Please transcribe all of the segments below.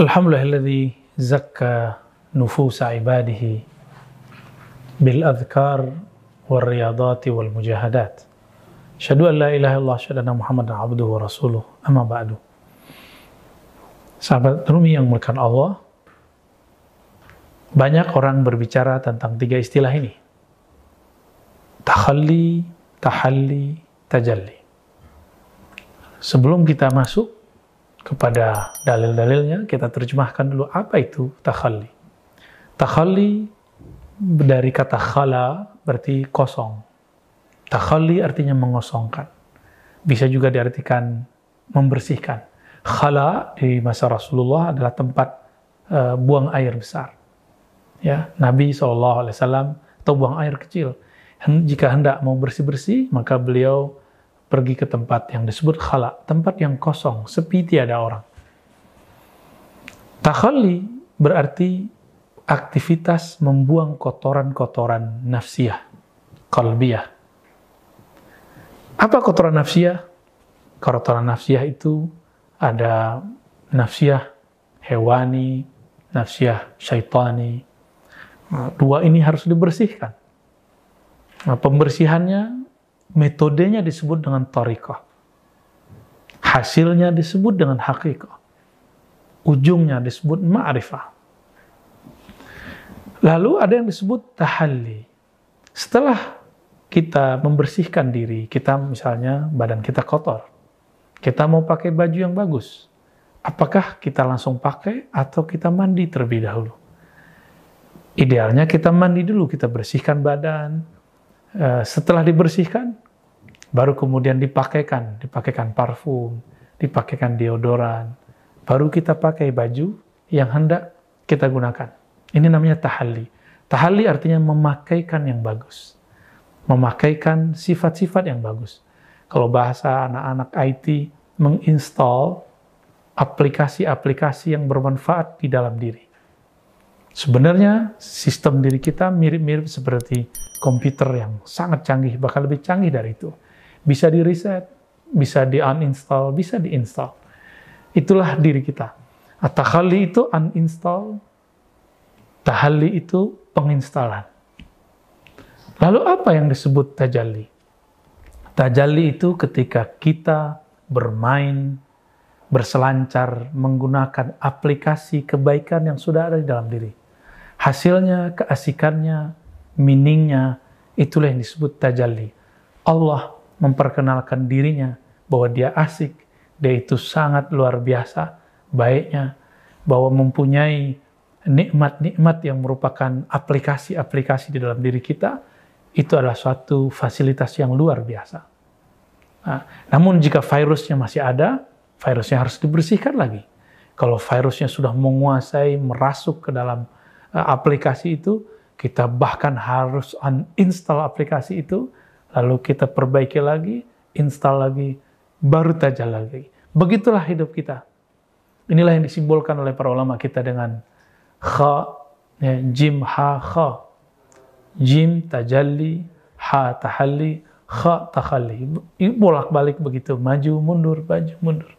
Alhamdulillahilladzi zakka nufusa ibadihi bil adhkar wal riyadati wal mujahadat. Asyhadu an la ilaha illallah asyhadu anna Muhammadan abduhu rasuluh. Amma ba'du. Sahabat Rumi yang muliakan Allah, banyak orang berbicara tentang tiga istilah ini. Takhalli, tahalli, tajalli. Sebelum kita masuk kepada dalil-dalilnya, kita terjemahkan dulu apa itu takhalli. Takhalli dari kata khala berarti kosong. Takhalli artinya mengosongkan. Bisa juga diartikan membersihkan. Khala di masa Rasulullah adalah tempat uh, buang air besar. Ya, Nabi SAW atau buang air kecil. Jika hendak mau bersih-bersih, maka beliau pergi ke tempat yang disebut khala, tempat yang kosong, sepi tiada orang. Takhalli berarti aktivitas membuang kotoran-kotoran nafsiyah, kalbiyah. Apa kotoran nafsiyah? Kotoran nafsiyah itu ada nafsiyah hewani, nafsiyah syaitani. Dua ini harus dibersihkan. Nah, pembersihannya, metodenya disebut dengan tarikah. Hasilnya disebut dengan hakikah. Ujungnya disebut ma'rifah. Lalu ada yang disebut tahalli. Setelah kita membersihkan diri, kita misalnya badan kita kotor, kita mau pakai baju yang bagus. Apakah kita langsung pakai atau kita mandi terlebih dahulu? Idealnya kita mandi dulu, kita bersihkan badan. Eh, setelah dibersihkan, baru kemudian dipakaikan, dipakaikan parfum, dipakaikan deodoran. Baru kita pakai baju yang hendak kita gunakan. Ini namanya tahalli. Tahalli artinya memakaikan yang bagus. Memakaikan sifat-sifat yang bagus kalau bahasa anak-anak IT, menginstal aplikasi-aplikasi yang bermanfaat di dalam diri. Sebenarnya sistem diri kita mirip-mirip seperti komputer yang sangat canggih, bahkan lebih canggih dari itu. Bisa di reset, bisa di uninstall, bisa diinstal. Itulah diri kita. Tahalli itu uninstall, tahalli itu penginstalan. Lalu apa yang disebut tajalli? Tajalli itu ketika kita bermain, berselancar, menggunakan aplikasi kebaikan yang sudah ada di dalam diri. Hasilnya, keasikannya, meaningnya, itulah yang disebut tajalli. Allah memperkenalkan dirinya bahwa dia asik, dia itu sangat luar biasa, baiknya, bahwa mempunyai nikmat-nikmat yang merupakan aplikasi-aplikasi di dalam diri kita, itu adalah suatu fasilitas yang luar biasa. Nah, namun jika virusnya masih ada, virusnya harus dibersihkan lagi. Kalau virusnya sudah menguasai, merasuk ke dalam aplikasi itu, kita bahkan harus uninstall aplikasi itu, lalu kita perbaiki lagi, install lagi, baru saja lagi. Begitulah hidup kita. Inilah yang disimbolkan oleh para ulama kita dengan kha, ya, jim ha kha. Jim tajalli, ha tahalli, kha takhalli. Bolak-balik begitu, maju mundur, maju mundur.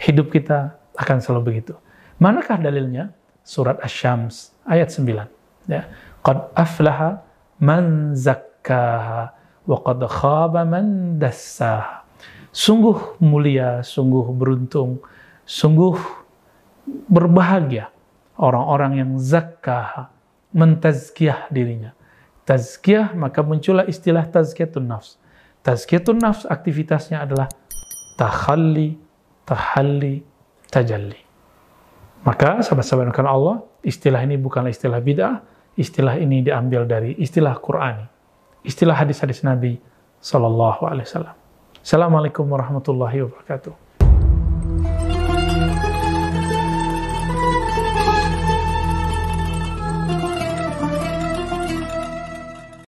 Hidup kita akan selalu begitu. Manakah dalilnya? Surat Asy-Syams ayat 9. Ya. Qad aflaha man zakkaha wa qad khaba man dassaha. Sungguh mulia, sungguh beruntung, sungguh berbahagia orang-orang yang zakkaha, mentazkiyah dirinya. Tazkiyah, maka muncullah istilah tazkiyatun nafs. Tazkiyatun nafs aktivitasnya adalah takhalli, tahalli, tajalli. Maka sahabat-sahabat Allah, istilah ini bukanlah istilah bid'ah, istilah ini diambil dari istilah Qur'ani, istilah hadis-hadis Nabi Sallallahu Alaihi Wasallam. Assalamualaikum warahmatullahi wabarakatuh.